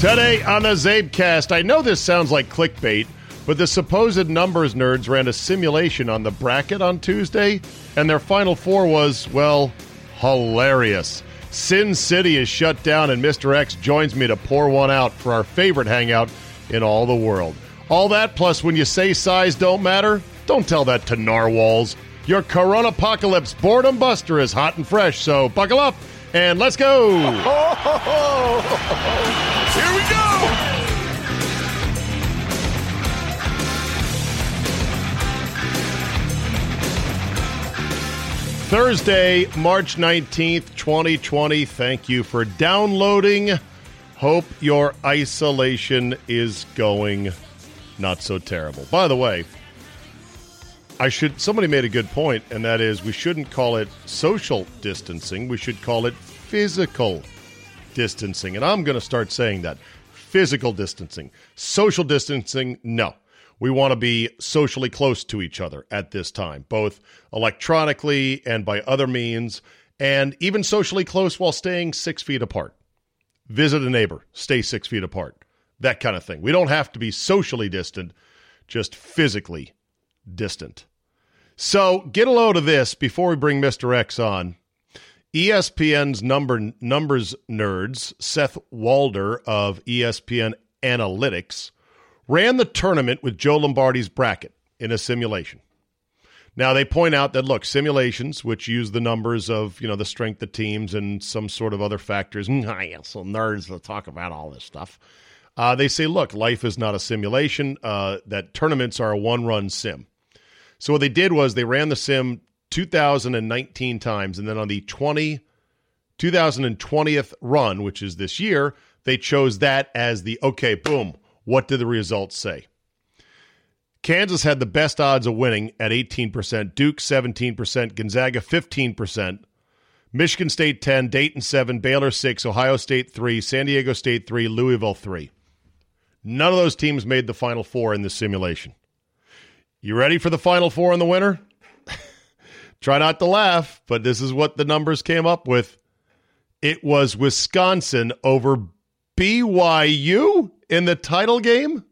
Today on the CzabeCast, I know this sounds like clickbait, but the supposed numbers nerds ran a simulation on the bracket on Tuesday, and their final four was, well, hilarious. Sin City is shut down, and Mr. X joins me to pour one out for our favorite hangout in all the world. All that, plus when you say size don't matter, don't tell that to narwhals. Your Corona Apocalypse Boredom Buster is hot and fresh, so buckle up and let's go! Here we go! Thursday, March 19th, 2020. Thank you for downloading. Hope your isolation is going not so terrible. By the way, I should somebody made a good point and that is we shouldn't call it social distancing, we should call it physical distancing. And I'm going to start saying that. Physical distancing. Social distancing, no. We want to be socially close to each other at this time, both electronically and by other means, and even socially close while staying six feet apart. Visit a neighbor, stay six feet apart, that kind of thing. We don't have to be socially distant, just physically distant. So get a load of this before we bring Mr. X on. ESPN's number numbers nerds, Seth Walder of ESPN Analytics, ran the tournament with Joe Lunardi's bracket in a simulation. Now they point out that look, simulations which use the numbers of you know the strength of teams and some sort of other factors. So nerds will talk about all this stuff. Uh, they say, look, life is not a simulation. Uh, that tournaments are a one-run sim. So what they did was they ran the sim 2019 times, and then on the 20 2020th run, which is this year, they chose that as the okay. Boom. What did the results say? Kansas had the best odds of winning at 18%, Duke 17%, Gonzaga 15%, Michigan State 10, Dayton 7, Baylor 6, Ohio State 3, San Diego State 3, Louisville 3. None of those teams made the final four in this simulation. You ready for the final four in the winter? Try not to laugh, but this is what the numbers came up with. It was Wisconsin over BYU in the title game.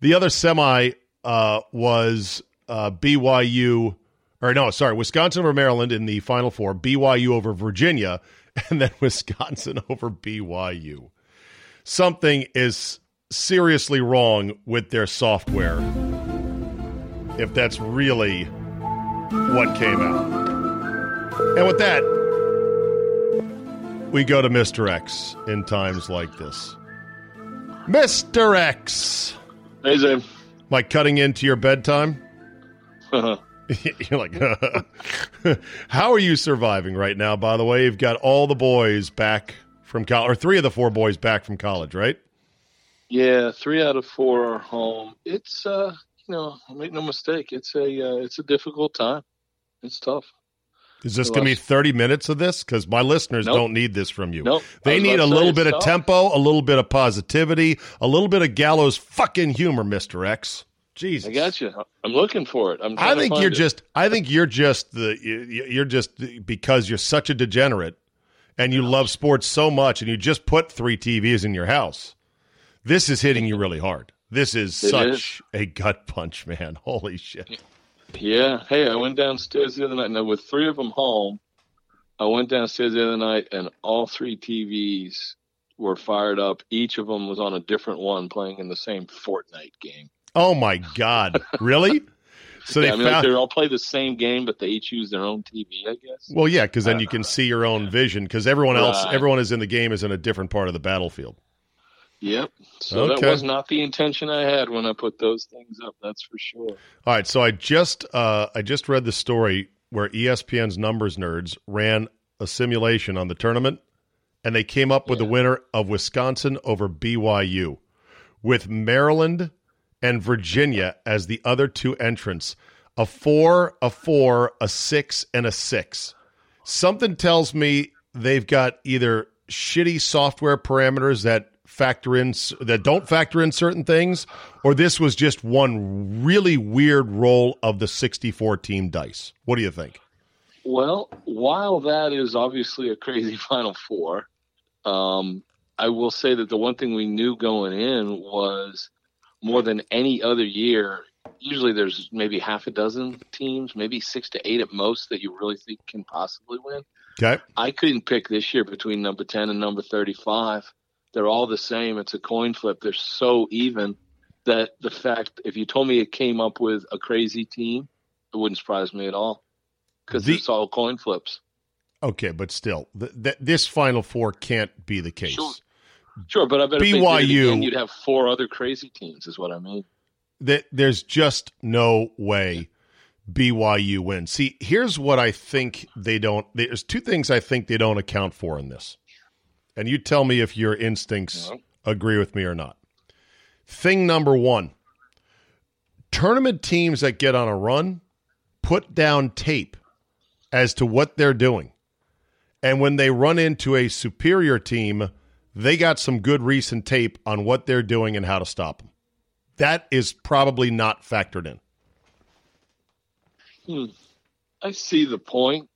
The other semi uh, was uh, BYU, or no, sorry, Wisconsin over Maryland in the Final Four, BYU over Virginia, and then Wisconsin over BYU. Something is seriously wrong with their software if that's really what came out. And with that, we go to Mr. X in times like this. Mr. X. Hey, Zane. Am I cutting into your bedtime? Uh-huh. You're like, how are you surviving right now? By the way, you've got all the boys back from college, or three of the four boys back from college, right? yeah, three out of four are home. It's uh, know, make no mistake, it's a uh, it's a difficult time. It's tough. Is this going to be 30 minutes of this? Because my listeners Nope. don't need this from you. Nope. They need a little bit of tough. tempo, a little bit of positivity, a little bit of gallows fucking humor, Mr. X. Jesus. I got you. I'm looking for it. I'm. I think you're it. just. I think you're just the. you- You're just because you're such a degenerate, and you love sports so much, and you just put three TVs in your house. This is hitting you really hard. This is It such a gut punch, man. Holy shit! Yeah. Hey, I went downstairs the other night. Now with three of them home, I went downstairs the other night, and all three TVs were fired up. Each of them was on a different one, playing in the same Fortnite game. Oh my God! Really? So yeah, they I mean, found... like they all play the same game, but they each use their own TV, I guess. Well, yeah, because then you can see your own yeah. vision. Because everyone else, right. everyone is in the game is in a different part of the battlefield. Yep. So okay. that was not the intention I had when I put those things up. That's for sure. All right. So I just uh, I just read the story where ESPN's numbers nerds ran a simulation on the tournament, and they came up with yeah. the winner of Wisconsin over BYU, with Maryland and Virginia as the other two entrants. A four, a four, a six, and a six. Something tells me they've got either shitty software parameters that factor in that don't factor in certain things, or this was just one really weird roll of the 64 team dice. What do you think? Well, while that is obviously a crazy Final Four, um, I will say that the one thing we knew going in was more than any other year. Usually, there's maybe half a dozen teams, maybe six to eight at most, that you really think can possibly win. Okay. I couldn't pick this year between number 10 and number 35. They're all the same. It's a coin flip. They're so even that the fact, if you told me it came up with a crazy team, it wouldn't surprise me at all because it's all coin flips. Okay, but still, this Final Four can't be the case. Sure. Sure, but I bet BYU, again, you'd have four other crazy teams, is what I mean. That there's just no way BYU wins. See, here's what I think they don't. There's two things I think they don't account for in this, and you tell me if your instincts agree with me or not. Thing number one: tournament teams that get on a run put down tape as to what they're doing, and when they run into a superior team they got some good recent tape on what they're doing and how to stop them. That is probably not factored in. Hmm. I see the point.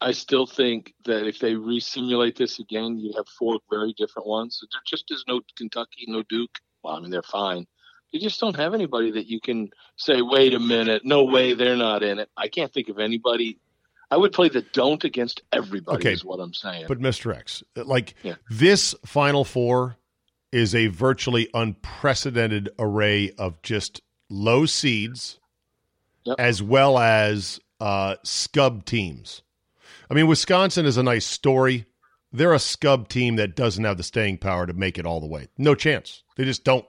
I still think that if they re-simulate this again, you have four very different ones. There just is no Kentucky, no Duke. Well, I mean, they're fine. You just don't have anybody that you can say, wait a minute, no way they're not in it. I can't think of anybody I would play the don't against everybody. Okay, is what I'm saying. But Mr. X, like yeah. this Final Four is a virtually unprecedented array of just low seeds, yep. as well as uh, scub teams. I mean, Wisconsin is a nice story. They're a scub team that doesn't have the staying power to make it all the way. No chance. They just don't.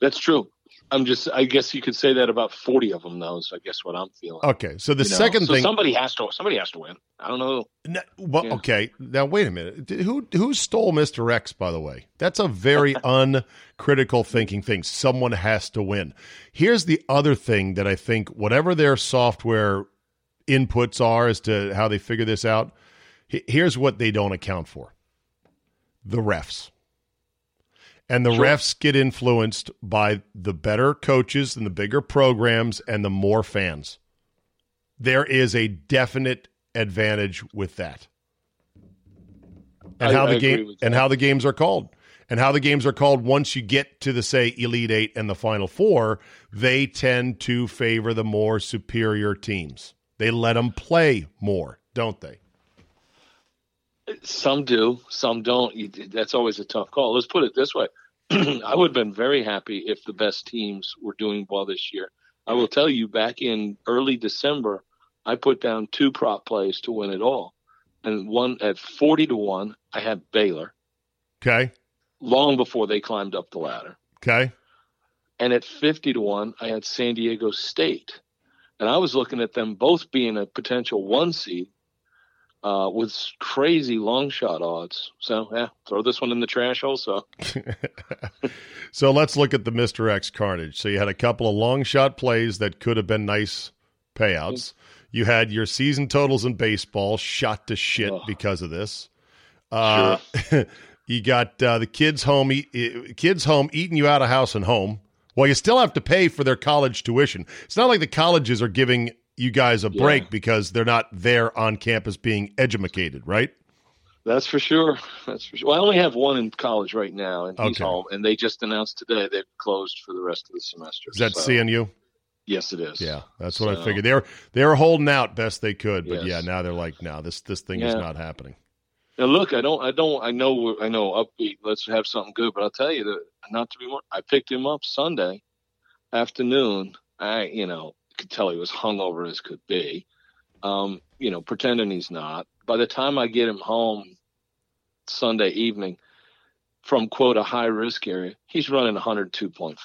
That's true. I'm just. I guess you could say that about 40 of them, though. Is I guess what I'm feeling. Okay, so the you second so thing, somebody has to. Somebody has to win. I don't know. No, well, yeah. okay. Now wait a minute. Who who stole Mr. X? By the way, that's a very uncritical thinking thing. Someone has to win. Here's the other thing that I think, whatever their software inputs are as to how they figure this out, here's what they don't account for: the refs. And the sure. refs get influenced by the better coaches and the bigger programs and the more fans. There is a definite advantage with that. And I, how the game and how the games are called. And how the games are called once you get to the say Elite 8 and the Final 4, they tend to favor the more superior teams. They let them play more, don't they? Some do, some don't. That's always a tough call. Let's put it this way: I would have been very happy if the best teams were doing well this year. I will tell you, back in early December, I put down two prop plays to win it all, and one at forty to one, I had Baylor. Okay. Long before they climbed up the ladder. Okay. And at fifty to one, I had San Diego State, and I was looking at them both being a potential one seed uh, with crazy long shot odds. So yeah, throw this one in the trash also. so let's look at the Mister X carnage. So you had a couple of long shot plays that could have been nice payouts. You had your season totals in baseball shot to shit oh. because of this. Uh, sure. you got uh, the kids home, eat, kids home eating you out of house and home. Well, you still have to pay for their college tuition. It's not like the colleges are giving you guys a break yeah. because they're not there on campus being educated, right? That's for sure. That's for sure. Well, I only have one in college right now, and he's okay. home. And they just announced today they've closed for the rest of the semester. Is that so. CNU? Yes, it is. Yeah, that's what so, I figured. They were they were holding out best they could, but yes. yeah, now they're like, no, this this thing yeah. is not happening. Now look, I don't, I don't, I know, I know, upbeat. Let's have something good, but I'll tell you that not to be more. I picked him up Sunday afternoon. I, you know, could tell he was hungover as could be. Um, you know, pretending he's not. By the time I get him home Sunday evening from quote a high risk area, he's running 102.5.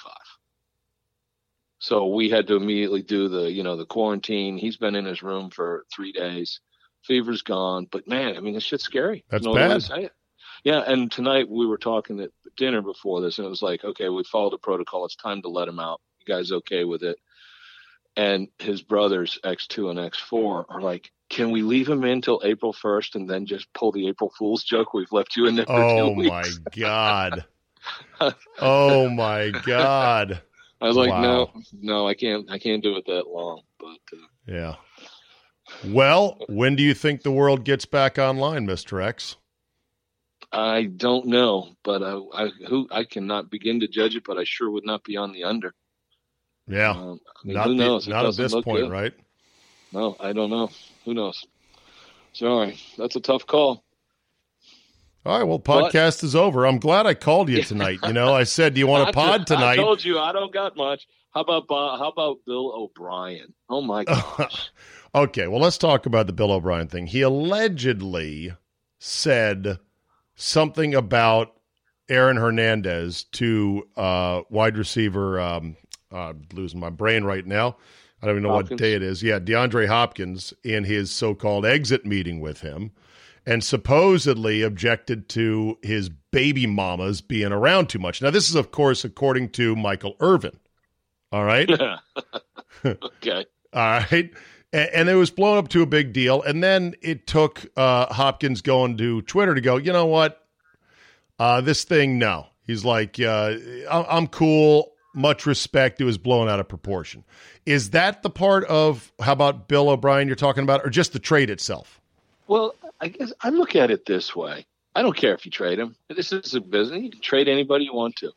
So we had to immediately do the, you know, the quarantine. He's been in his room for three days. Fever's gone, but man, I mean, this shit's scary. That's no bad. Yeah, and tonight we were talking at dinner before this, and it was like, okay, we followed the protocol. It's time to let him out. You guys okay with it? And his brothers, X2 and X4, are like, can we leave him in till April 1st and then just pull the April Fool's joke? We've left you in there for Oh two weeks. my god. oh my god. I was like, Wow. no, no, I can't, I can't do it that long. But uh, Yeah. Well, when do you think the world gets back online, Mr. X? I don't know, but I, I, who, I cannot begin to judge it, but I sure would not be on the under. Yeah. Um, I mean, not who knows? It not at this point, good. right? No, I don't know. Who knows? Sorry, that's a tough call. All right, well, But- podcast is over. I'm glad I called you tonight. You know, I said, "Do you want a pod tonight?" I told you I don't got much. How about Bob, how about Bill O'Brien? Oh my gosh! Okay, well, let's talk about the Bill O'Brien thing. He allegedly said something about Aaron Hernandez to uh, wide receiver. Um, uh, losing my brain right now. I don't even know what day it is. Yeah, DeAndre Hopkins in his so-called exit meeting with him, and supposedly objected to his baby mamas being around too much. Now, this is, of course, according to Michael Irvin. All right. okay, All right. And, it was blown up to a big deal. And then it took uh, Hopkins going to Twitter to go, you know what? Uh, this thing, no. He's like, uh, I'm cool. Much respect. It was blown out of proportion. Is that the part of how about Bill O'Brien you're talking about, or just the trade itself? well, I guess I look at it this way. I don't care if you trade him. This is a business. You can trade anybody you want to,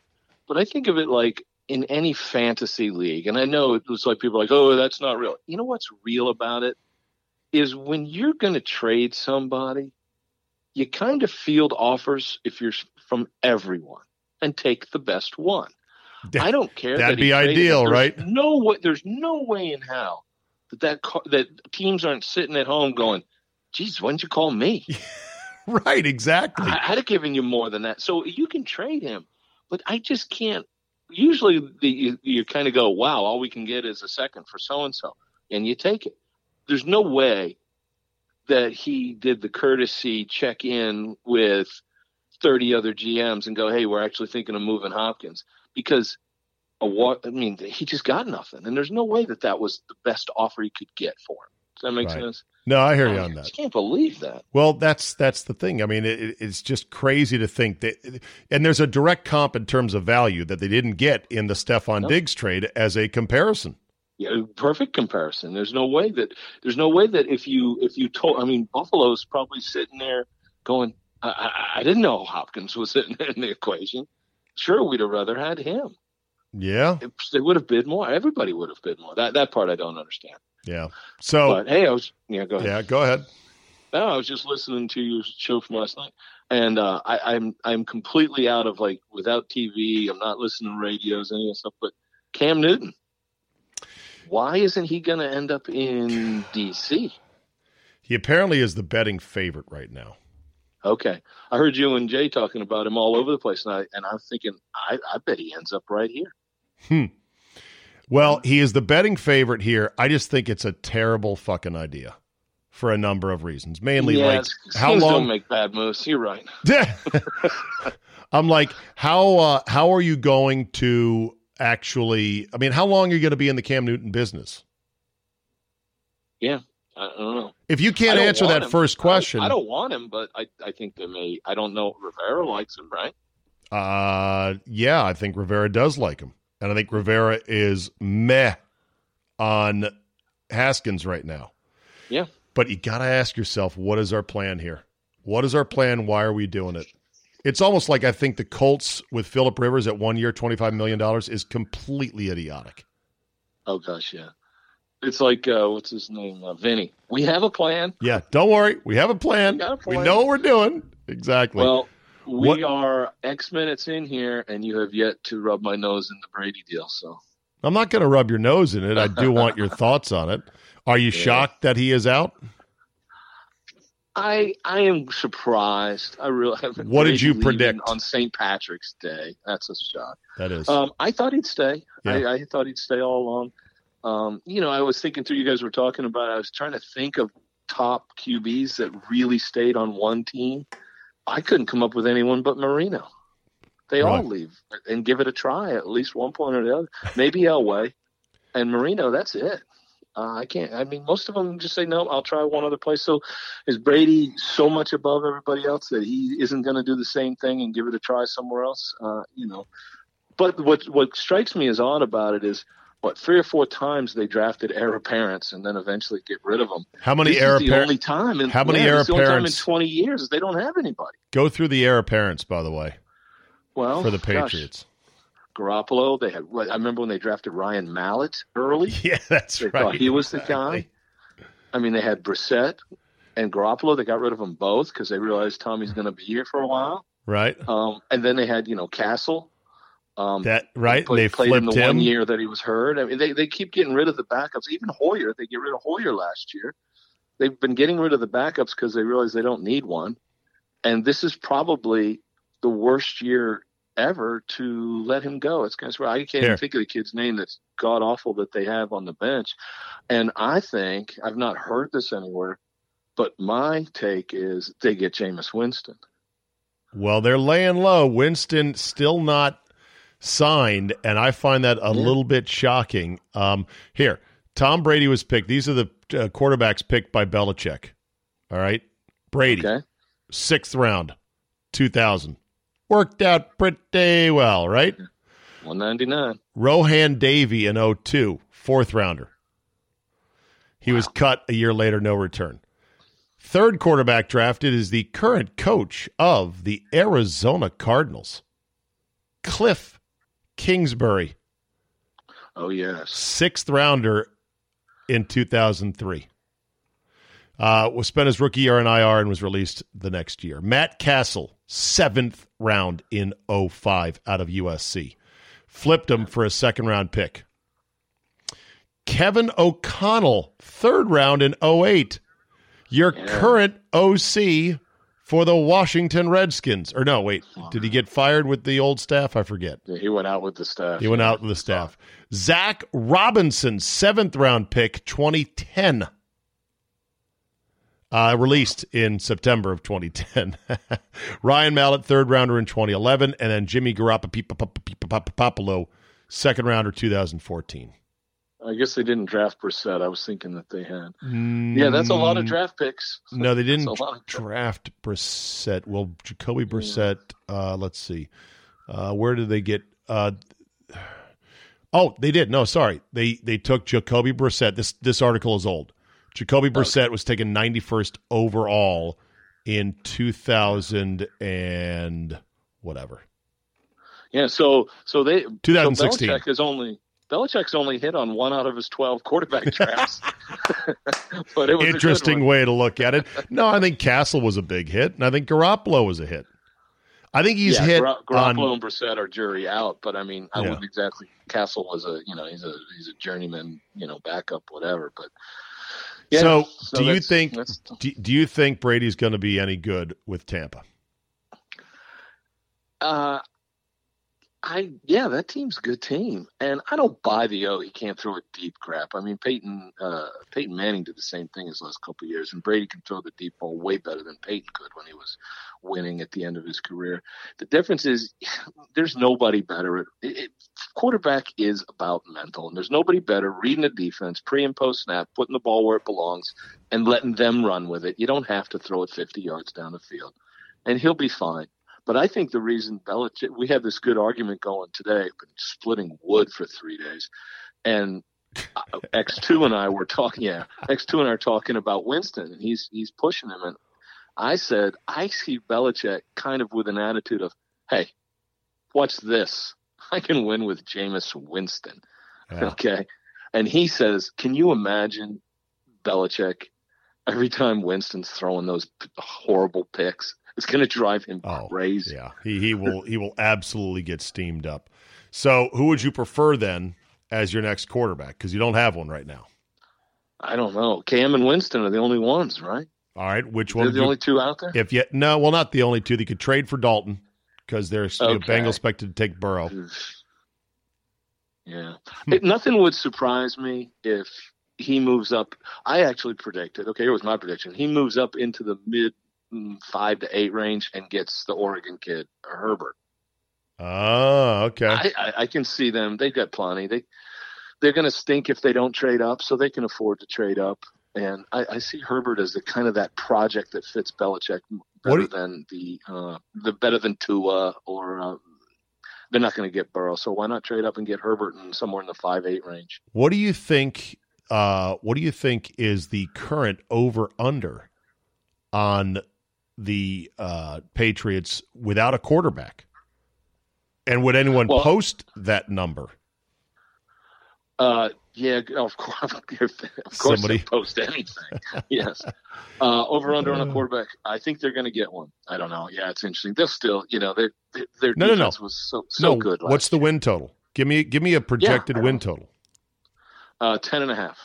but I think of it like in any fantasy league. And I know it was like people are like, oh, that's not real. You know what's real about it is when you're going to trade somebody, you kind of field offers if you're from everyone and take the best one. I don't care. That'd that be ideal. There's right? No way. There's no way in hell that that car, that teams aren't sitting at home going, "Geez, why didn't you call me? Right. Exactly. I, I'd have given you more than that." So you can trade him, but I just can't. Usually, the, you, you kind of go, "Wow, all we can get is a second for so and so," and you take it. There's no way that he did the courtesy check in with 30 other GMs and go, "Hey, we're actually thinking of moving Hopkins," because a what? I mean, he just got nothing, and there's no way that that was the best offer he could get for him. Does that make Right. sense? No, I hear you on that. just can't believe that. Well, that's that's the thing. I mean, it, it- it's just crazy to think that, and there's a direct comp in terms of value that they didn't get in the Stefon No. Diggs trade as a comparison. Yeah, perfect comparison. There's no way that there's no way that if you if you told, I mean, Buffalo's probably sitting there going, I, I, I didn't know Hopkins was in, in the equation. Sure, we'd have rather had him. Yeah, If they would have bid more. Everybody would have bid more. That that part I don't understand. Yeah. So But hey, I was yeah. Go ahead. yeah, go ahead. No, I was just listening to your show from last night, and uh, I, I'm I'm completely out of like without TV. I'm not listening to radios, any of that stuff. But Cam Newton, why isn't he going to end up in DC? He apparently is the betting favorite right now. Okay, I heard you and Jay talking about him all over the place, and I and I'm thinking, I, I bet he ends up right here. Well, he is the betting favorite here. I just think it's a terrible fucking idea for a number of reasons. Mainly, yeah, like how long don't make bad moves. You're right. I'm like, how uh, how are you going to actually? I mean, how long are you going to be in the Cam Newton business? Yeah, I, don't know. If you can't answer that him. first question, I, I don't want him, but I I think they may. I don't know. Rivera likes him, right? uh, yeah, I think Rivera does like him, and I think Rivera is meh on Haskins right now. Yeah. But you got to ask yourself, what is our plan here? What is our plan? Why are we doing it? It's almost like I think the Colts with Philip Rivers at one year, $25 million is completely idiotic. Oh gosh, yeah. It's like uh, what's his name, uh, Vinny. We have a plan. Yeah, don't worry. We have a plan. We a We know what we're doing. Exactly. Well, we What- are X minutes in here, and you have yet to rub my nose in the Brady deal. So I'm not going to rub your nose in it. I do want your thoughts on it. Are you shocked that he is out? I I am surprised. I really haven't. What did you predict? on St. Patrick's Day? That's a shock. That is. Um, I thought he'd stay. Yeah. I, I thought he'd stay all along. Um, you know, I was thinking through. You guys were talking about. I was trying to think of top QBs that really stayed on one team. I couldn't come up with anyone but Marino. They all leave and give it a try at least one point or the other. Maybe Elway and Marino. That's it. Uh, I can't. I mean, most of them just say no. I'll try one other place. So, is Brady so much above everybody else that he isn't going to do the same thing and give it a try somewhere else? Uh, you know. But what what strikes me as odd about it is what three or four times they drafted heir apparents and then eventually get rid of them. how many this heir the only time. In, How many yeah, heir this is the only time in twenty years they don't have anybody. Go through the heir apparents, by the way, Well, for the Oh, gosh, Patriots. Garoppolo. They had. I remember when they drafted Ryan Mallett early. Yeah, that's They right. thought he was the guy. I mean, they had Brissett and Garoppolo. They got rid of them both because they realized Tommy's going to be here for a while. Right. Um, and then they had, you know, Cassel. Um, That right. put- they played in flipped the one year that he was hurt. I mean, they, they keep getting rid of the backups. Even Hoyer, they get rid of Hoyer last year. They've been getting rid of the backups because they realize they don't need one. And this is probably the worst year ever to let him go. It's kind of I can't Here. even think of the kid's name that's god awful that they have on the bench. And I think I've not heard this anywhere, but my take is they get Jameis Winston. Well, they're laying low. Winston still not signed, and I find that a little bit shocking. Um, here, Tom Brady was picked. These are the uh, quarterbacks picked by Belichick. All right, Brady, Okay. sixth round, two thousand, worked out pretty well, right? 199. Rohan Davey in 02, fourth rounder. He was cut a year later, no return. Third quarterback drafted is the current coach of the Arizona Cardinals, Kliff Kingsbury, Oh, yes. sixth rounder in 2003. Uh, was spent his rookie year in IR and was released the next year. Matt Cassel, seventh round in 05 out of USC. Flipped him for a second round pick. Kevin O'Connell, third round in 08. Your Yeah. current OC for the Washington Redskins. Or no, wait. Did he get fired with the old staff? I forget. Yeah, he went out with the staff. He went out with the staff. Zac Robinson, seventh round pick, 2010. Uh, released in September of 2010. Ryan Mallett, third rounder in 2011. And then Jimmy Garoppolo, second rounder 2014. I guess they didn't draft Brissett. I was thinking that they had. Yeah, that's a lot of draft picks. No, they didn't That's a lot of draft Brissett. Well, Jacoby Brissett. Uh, let's see, uh, where did they get? Uh, oh, they did. No, sorry, they they took Jacoby Brissett. This this article is old. Jacoby Brissett was taken 91st overall in 2000 and whatever. Yeah, so so they 2016. So Belichick is only Belichick's only hit on one out of his twelve quarterback drafts. but it was Interesting way to look at it. No, I think Cassel was a big hit, and I think Garoppolo was a hit. I think he's yeah, hit Gar- on Garoppolo and Brissett are jury out, but I mean, I Yeah. wouldn't exactly. Cassel was a you know he's a he's a journeyman you know backup whatever, but yeah. So, do you think that's- do, do you think Brady's going to be any good with Tampa? Uh, I yeah, that team's a good team, and I don't buy the oh he can't throw a deep crap. I mean Peyton uh, Peyton Manning did the same thing his last couple of years, and Brady can throw the deep ball way better than Peyton could when he was winning at the end of his career. The difference is there's nobody better it, it, quarterback is about mental, and there's nobody better reading the defense pre and post snap, putting the ball where it belongs, and letting them run with it. You don't have to throw it 50 yards down the field, and he'll be fine. But I think the reason Belichick, we had this good argument going today, been splitting wood for three days, and uh, X two and I were talking. Yeah, X two and I are talking about Winston, and he's he's pushing him. And I said I see Belichick kind of with an attitude of, "Hey, watch this. I can win with Jameis Winston." Yeah. Okay. And he says, "Can you imagine Belichick every time Winston's throwing those horrible picks? It's going to drive him Oh, crazy." Yeah, he he will he will absolutely get steamed up. So, who would you prefer then as your next quarterback? Because you don't have one right now. I don't know. Cam and Winston are the only ones, right? All right, which one? They're the you- only two out there. if yet no, well, not the only two. They could trade for Dalton because they're the Okay. Bengals expected to take Burrow. Yeah. It- nothing would surprise me if he moves up. I actually predicted. Okay, here was my prediction. He moves up into the mid five to eight range and gets the Oregon kid Herbert. Oh, okay. I, I, I can see them. They've got plenty. They they're going to stink if they don't trade up, so they can afford to trade up. And I, I see Herbert as the kind of that project that fits Belichick better do than the uh, the better than Tua or uh, they're not going to get Burrow. So why not trade up and get Herbert in somewhere in the five eight range? What do you think? Uh, what do you think is the current over under on the uh, Patriots without a quarterback? And would anyone Well- post that number? Uh, yeah, of course. Of course, Somebody- post anything. yes. Uh, over under on a quarterback. I think they're going to get one. I don't know. Yeah, it's interesting. They're still, you know, they they- their No, no, no. defense was so so no. good. Last what's the win total? Give me give me a projected I win don't- total uh, ten and a half?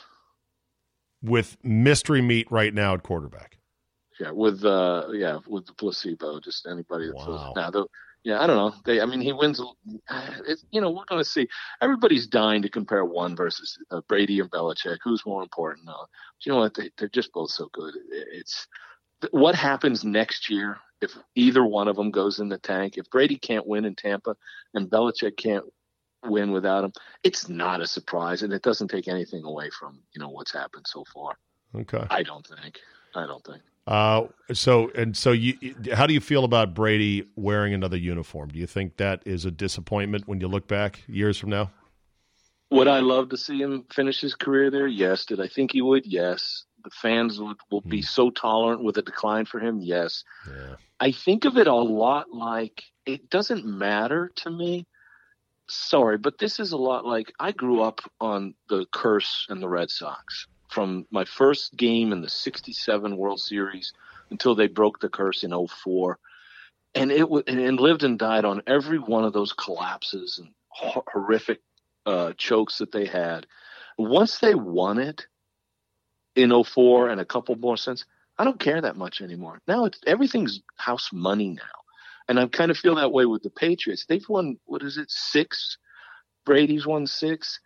with mystery meat right now at quarterback. Yeah, with uh, yeah, with the placebo. Just anybody that Wow. Now, the, yeah, I don't know. They, I mean, he wins. It's, you know, we're going to see. Everybody's dying to compare one versus uh, Brady and Belichick. Who's more important? But you know what? They, they're just both so good. It- It's what happens next year if either one of them goes in the tank. If Brady can't win in Tampa and Belichick can't win without him, it's not a surprise, and it doesn't take anything away from you know what's happened so far. Okay. I don't think. I don't think. Uh, so and so you, how do you feel about Brady wearing another uniform? Do you think that is a disappointment when you look back years from now? Would I love to see him finish his career there? Yes. Did I think he would? Yes. The fans would, will be so tolerant with a decline for him? Yes. Yeah. I think of it a lot like it doesn't matter to me. Sorry, but this is a lot like I grew up on the curse and the Red Sox from my first game in the 67 World Series until they broke the curse in 04. And it w- and lived and died on every one of those collapses and hor- horrific uh, chokes that they had. Once they won it in 04 and a couple more since, I don't care that much anymore. Now it's everything's house money now. And I kind of feel that way with the Patriots. They've won what is it, six? Brady's won six.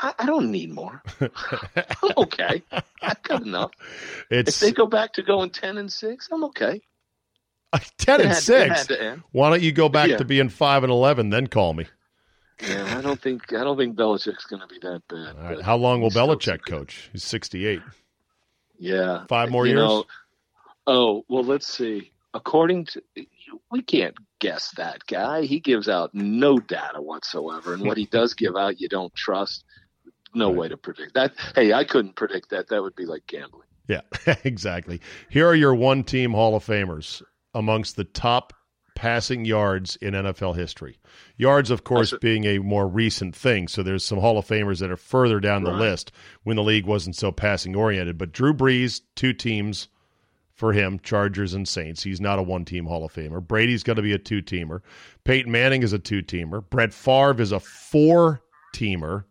I, I don't need more. I'm okay. I've got enough. It's If they go back to going ten and six, I'm okay. Uh, ten It and had- it six. had to end. Why don't you go back Yeah. to being five and eleven, then call me? Yeah, I don't think I don't think Belichick's going to be that bad. All right. How long will Belichick coach? He's sixty-eight. Yeah, Five more You years. know, oh well, let's see. According to we can't guess that guy. He gives out no data whatsoever, and what he does give out, you don't trust. No way to predict that. Hey, I couldn't predict that. That would be like gambling. Yeah, exactly. Here are your one-team Hall of Famers amongst the top passing yards in NFL history. Yards, of course, being a more recent thing. So there's some Hall of Famers that are further down the list when the league wasn't so passing oriented. But Drew Brees, two teams for him, Chargers and Saints. He's not a one-team Hall of Famer. Brady's going to be a two-teamer. Peyton Manning is a two-teamer. Brett Favre is a four-teamer.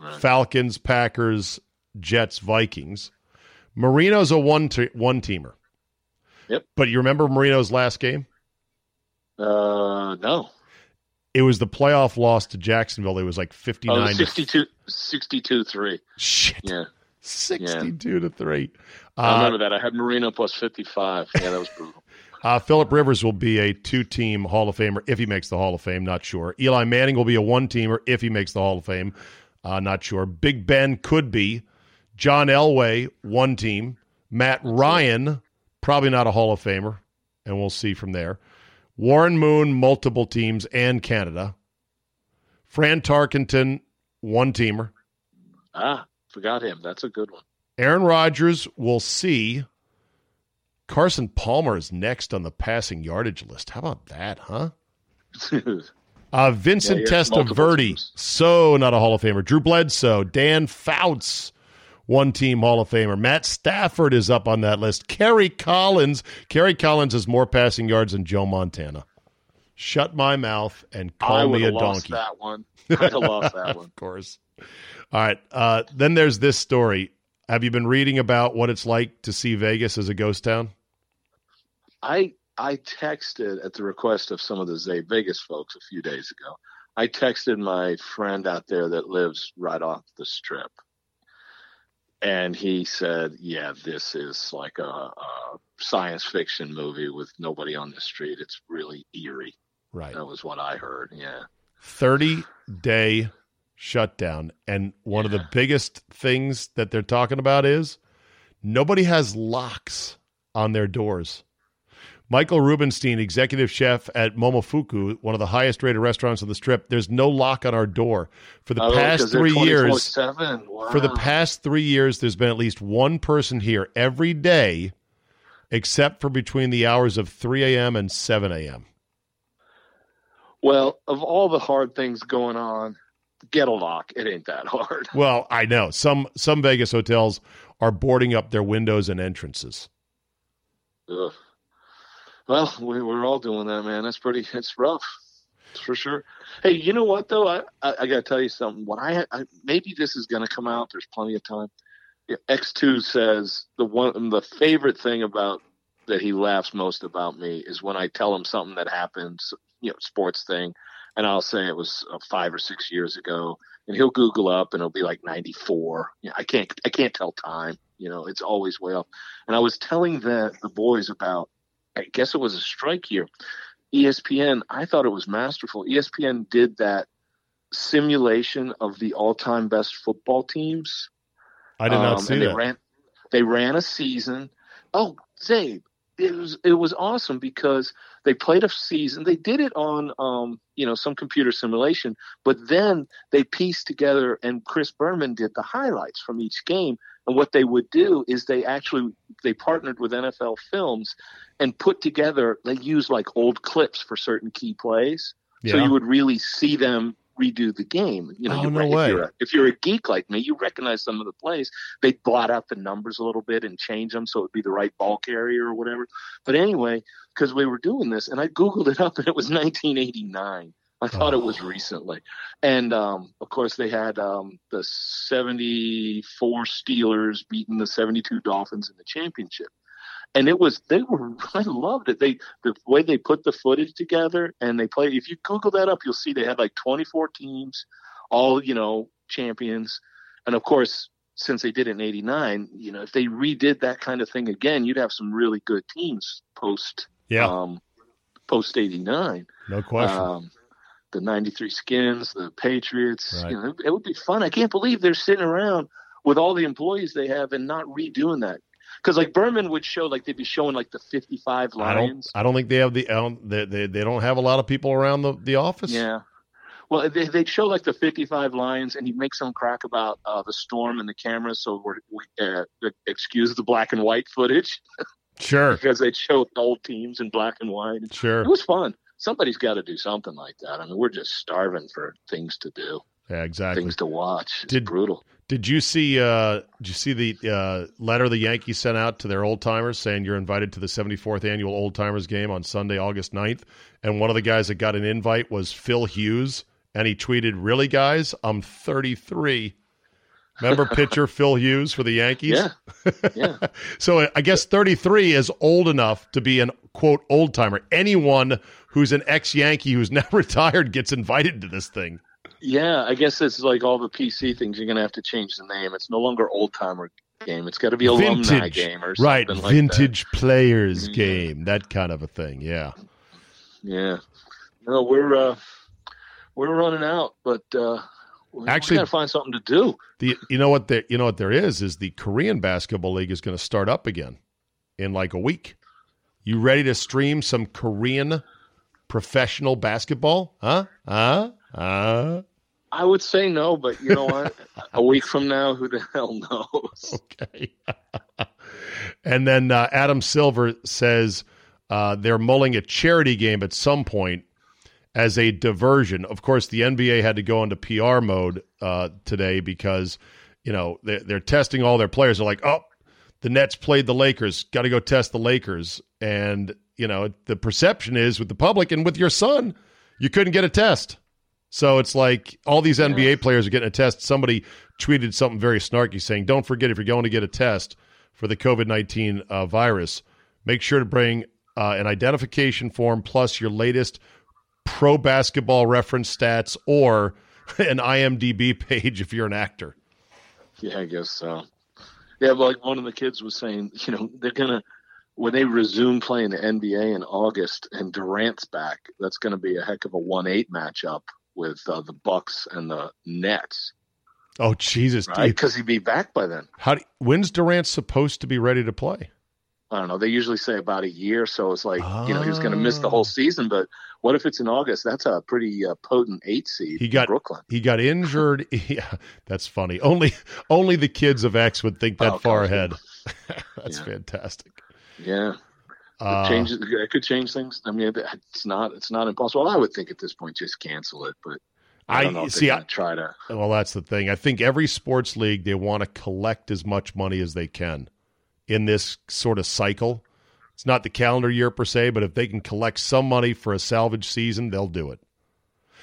Right. Falcons, Packers, Jets, Vikings. Marino's a one te- one teamer. Yep. But you remember Marino's last game? Uh, no. It was the playoff loss to Jacksonville. It was like Oh, 59 the to 62, 62 3. shit. Yeah. 62 to 3. I Uh, remember that. I had Marino plus 55. Yeah, that was brutal. uh, Philip Rivers will be a two team Hall of Famer if he makes the Hall of Fame, not sure. Eli Manning will be a one teamer if he makes the Hall of Fame, uh, not sure. Big Ben could be. John Elway, one team. Matt Ryan, probably not a Hall of Famer, and we'll see from there. Warren Moon, multiple teams and Canada. Fran Tarkenton, one teamer. ah, forgot him. That's a good one. Aaron Rodgers, we'll see. Carson Palmer is next on the passing yardage list. How about that, huh? Uh, Vincent Yeah, Testaverde, so not a Hall of Famer. Drew Bledsoe, Dan Fouts, one team Hall of Famer. Matt Stafford is up on that list. Kerry Collins. Kerry Collins has more passing yards than Joe Montana. Shut my mouth and call me a donkey. that one. I'd have lost that one. Of course. All right. Uh, then there's this story. Have you been reading about what it's like to see Vegas as a ghost town? I I texted at the request of some of the Zay Vegas folks a few days ago. I texted my friend out there that lives right off the strip, and he said, "Yeah, this is like a, a science fiction movie with nobody on the street. It's really eerie." Right. That was what I heard. Yeah. 30 day shutdown. And one of the biggest things that they're talking about is nobody has locks on their doors. Michael Rubenstein, executive chef at Momofuku, one of the highest rated restaurants on the strip, there's no lock on our door. For the Oh, past three years, 24/7. Wow. for the past three years, there's been at least one person here every day, except for between the hours of 3 a.m. and 7 a.m. Well, of all the hard things going on, get a lock. It ain't that hard. Well, I know some some Vegas hotels are boarding up their windows and entrances. Ugh. Well, we, we're all doing that, man. That's pretty. It's rough, for sure. Hey, you know what though? I I, I got to tell you something. When I, I maybe this is going to come out. There's plenty of time. X two says the one the favorite thing about that he laughs most about me is when I tell him something that happens, you know, sports thing, and I'll say it was uh, five or six years ago, and he'll Google up and it'll be like ninety four. You know, I can't I can't tell time. You know, it's always way off. And I was telling the the boys about I guess it was a strike year. ESPN, I thought it was masterful. ESPN did that simulation of the all-time best football teams. I did not Um, see and that. They ran, they ran a season. Oh, Czabe, it was it was awesome because they played a season. They did it on um, you know some computer simulation, but then they pieced together, and Chris Berman did the highlights from each game. And what they would do is they actually they partnered with NFL Films and put together. They used like old clips for certain key plays, so you would really see them redo the game. You know, Oh, you no. If you're, a, if you're a geek like me, you recognize some of the plays. They blot out the numbers a little bit and change them so it'd be the right ball carrier or whatever. But anyway, because we were doing this, and I googled it up, and it was 1989. I thought it was recently, and um, of course they had um, the 74 Steelers beating the 72 Dolphins in the championship and it was they were I loved it. They the way they put the footage together and they play. If you Google that up, you'll see they had like 24 teams, all you know champions, and of course since they did it in '89, you know if they redid that kind of thing again, you'd have some really good teams post yeah, um, post '89. no question. Um, the '93 Skins, the Patriots. Right. You know, it, would be fun. I can't believe they're sitting around with all the employees they have and not redoing that. Because like Berman would show, like they'd be showing like the 55 I don't. Lions. I don't think they have the. Um, they, they they don't have a lot of people around the the office. Yeah. Well, they, they'd show like the 55 Lions, and he'd make some crack about uh, the storm and the cameras. So we're, we uh, excuse the black and white footage Sure. because they'd show old teams in black and white. Sure. It was fun. Somebody's got to do something like that. I mean, we're just starving for things to do, Yeah. Exactly. things to watch. It's Did- brutal. Did you see? Uh, did you see the uh, letter the Yankees sent out to their old timers saying you're invited to the 74th annual Old Timers game on Sunday, August 9th? And one of the guys that got an invite was Phil Hughes, and he tweeted, "Really, guys? I'm 33." Remember pitcher Phil Hughes for the Yankees? Yeah. Yeah. So I guess 33 is old enough to be an quote old timer. Anyone who's an ex Yankee who's now retired gets invited to this thing. Yeah, I guess it's like all the PC things. You're gonna have to change the name. It's no longer old timer game. It's got to be alumni Vintage. game or right, like vintage players Mhm. game, that kind of a thing. Yeah. Yeah. No, we're uh, we're running out, but uh, we, Actually- we gotta find something to do. The you know what there you know what there is is the Korean basketball league is going to start up again in like a week. You ready to stream some Korean professional basketball? Huh? Huh? Huh? I would say no, but you know what? a week from now, who the hell knows? Okay. and then uh, Adam Silver says uh, they're mulling a charity game at some point, as a diversion. Of course, the NBA had to go into PR mode uh, today because you know they're, they're testing all their players. They're like, oh, the Nets played the Lakers. Got to go test the Lakers. And, you know, the perception is with the public and with your son, you couldn't get a test. So it's like all these NBA players are getting a test. Somebody tweeted something very snarky saying, don't forget if you're going to get a test for the COVID 19 uh, virus, make sure to bring uh, an identification form plus your latest pro basketball reference stats or an IMDb page if you're an actor. Yeah, I guess so. Yeah, like one of the kids was saying, you know, they're gonna when they resume playing the NBA in August and Durant's back, that's going to be a heck of a one-eight matchup with uh, the Bucks and the Nets. Oh Jesus! Right? Because he'd be back by then. How? Do, when's Durant supposed to be ready to play? I don't know. They usually say about a year, so it's like oh. you know he was going to miss the whole season. But what if it's in August? That's a pretty uh, potent eight seed. He got Brooklyn. He got injured. yeah, that's funny. Only only the kids of X would think that oh, far ahead. that's yeah. fantastic. Yeah. Uh, change it could change things. I mean, it's not it's not impossible. I would think at this point just cancel it, but I, I see. I try to. Well, that's the thing. I think every sports league they want to collect as much money as they can in this sort of cycle. It's not the calendar year per se, but if they can collect some money for a salvage season, they'll do it.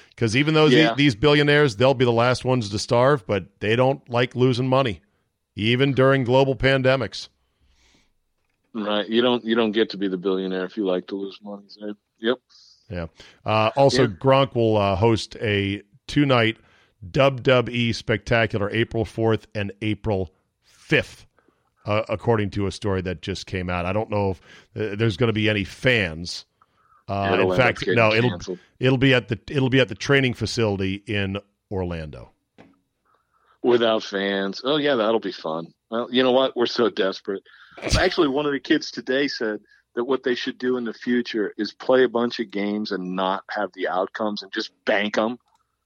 Because even though yeah. these billionaires, they'll be the last ones to starve, but they don't like losing money, even during global pandemics. Right. You don't. You don't get to be the billionaire if you like to lose money. So, yep. Yeah. Uh, also, yeah. Gronk will uh, host a two night WWE spectacular April 4th and April 5th uh, according to a story that just came out. I don't know if uh, there's going to be any fans. Uh, in fact, no, it'll canceled. it'll be at the it'll be at the training facility in Orlando. Without fans, oh yeah, that'll be fun. Well, you know what? We're so desperate. Actually, one of the kids today said that what they should do in the future is play a bunch of games and not have the outcomes and just bank them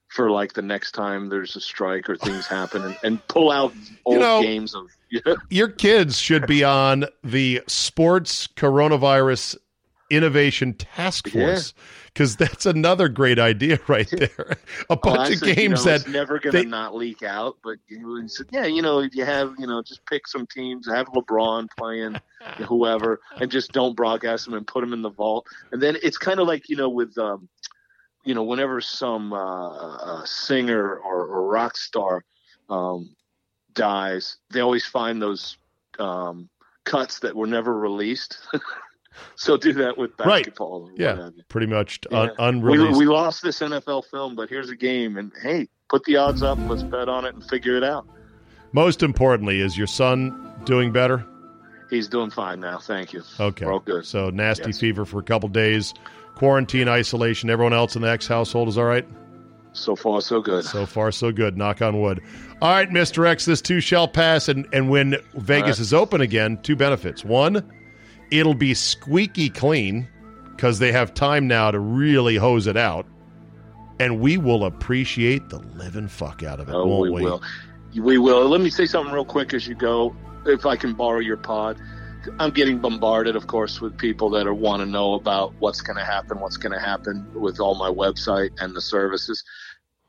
for like the next time there's a strike or things happen and, and pull out old you know, games of your kids should be on the sports coronavirus innovation task force because yeah. that's another great idea right there. A bunch oh, of games you know, that never going to not leak out. But you said, yeah, you know, if you have, you know, just pick some teams, have LeBron playing whoever, and just don't broadcast them and put them in the vault. And then it's kind of like you know with. Um, you know, whenever some uh, uh, singer or, or, rock star um, dies, they always find those um, cuts that were never released. so do that with basketball. Right. Yeah, pretty much yeah. Un- unreleased. We, we, lost this NFL film, but here's a game, and hey, put the odds up. Let's bet on it and figure it out. Most importantly, is your son doing better? He's doing fine now. Thank you. Okay. We're all good. So nasty yes. fever for a couple days, quarantine, isolation. Everyone else in the X household is all right. So far, so good. So far, so good. Knock on wood. All right, Mr. X, this too shall pass. And, and when Vegas right. is open again, two benefits. One, it'll be squeaky clean because they have time now to really hose it out. And we will appreciate the living fuck out of it, oh, won't we? We will. We will. Let me say something real quick as you go, if I can borrow your pod. I'm getting bombarded, of course, with people that are want to know about what's going to happen, what's going to happen with all my website and the services.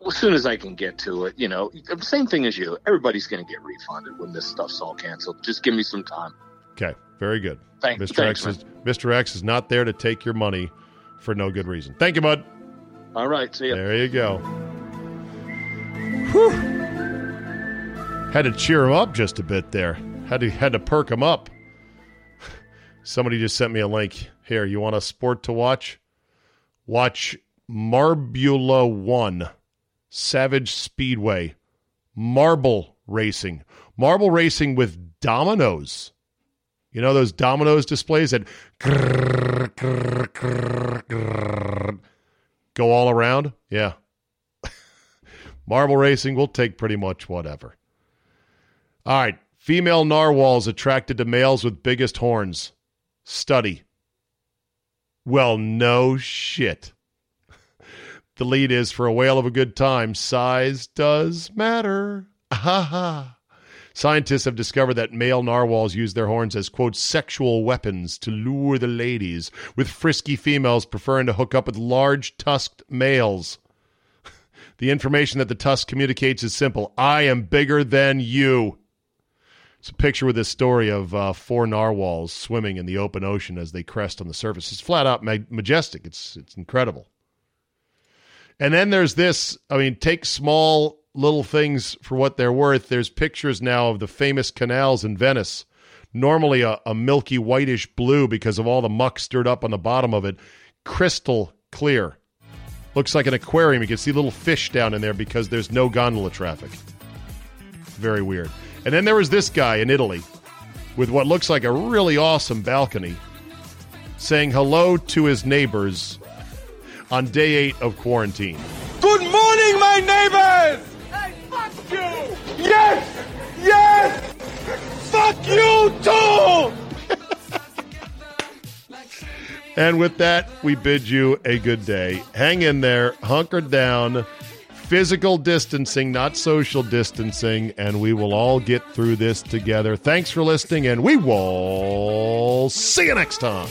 As soon as I can get to it, you know, same thing as you. Everybody's going to get refunded when this stuff's all canceled. Just give me some time. Okay, very good. Thank, you, Mr. Thanks, X is Mr. X is not there to take your money for no good reason. Thank you, bud. All right, see you. There you go. Whew. Had to cheer him up just a bit there. Had to had to perk him up. Somebody just sent me a link. Here, you want a sport to watch? Watch Marbula One, Savage Speedway, marble racing, marble racing with dominoes. You know those dominoes displays that grrr, grrr, grrr, go all around? Yeah. marble racing will take pretty much whatever. All right. Female narwhals attracted to males with biggest horns. Study. Well, no shit. The lead is for a whale of a good time. Size does matter. Ha ha. Scientists have discovered that male narwhals use their horns as, quote, sexual weapons to lure the ladies, with frisky females preferring to hook up with large tusked males. the information that the tusk communicates is simple I am bigger than you. It's a picture with this story of uh, four narwhals swimming in the open ocean as they crest on the surface. It's flat out ma- majestic. It's it's incredible. And then there's this. I mean, take small little things for what they're worth. There's pictures now of the famous canals in Venice. Normally a, a milky whitish blue because of all the muck stirred up on the bottom of it. Crystal clear. Looks like an aquarium. You can see little fish down in there because there's no gondola traffic. Very weird. And then there was this guy in Italy with what looks like a really awesome balcony saying hello to his neighbors on day eight of quarantine. Good morning, my neighbors! Hey, fuck you! Yes! Yes! Fuck you too! and with that, we bid you a good day. Hang in there, hunker down physical distancing, not social distancing, and we will all get through this together. Thanks for listening, and we will see you next time.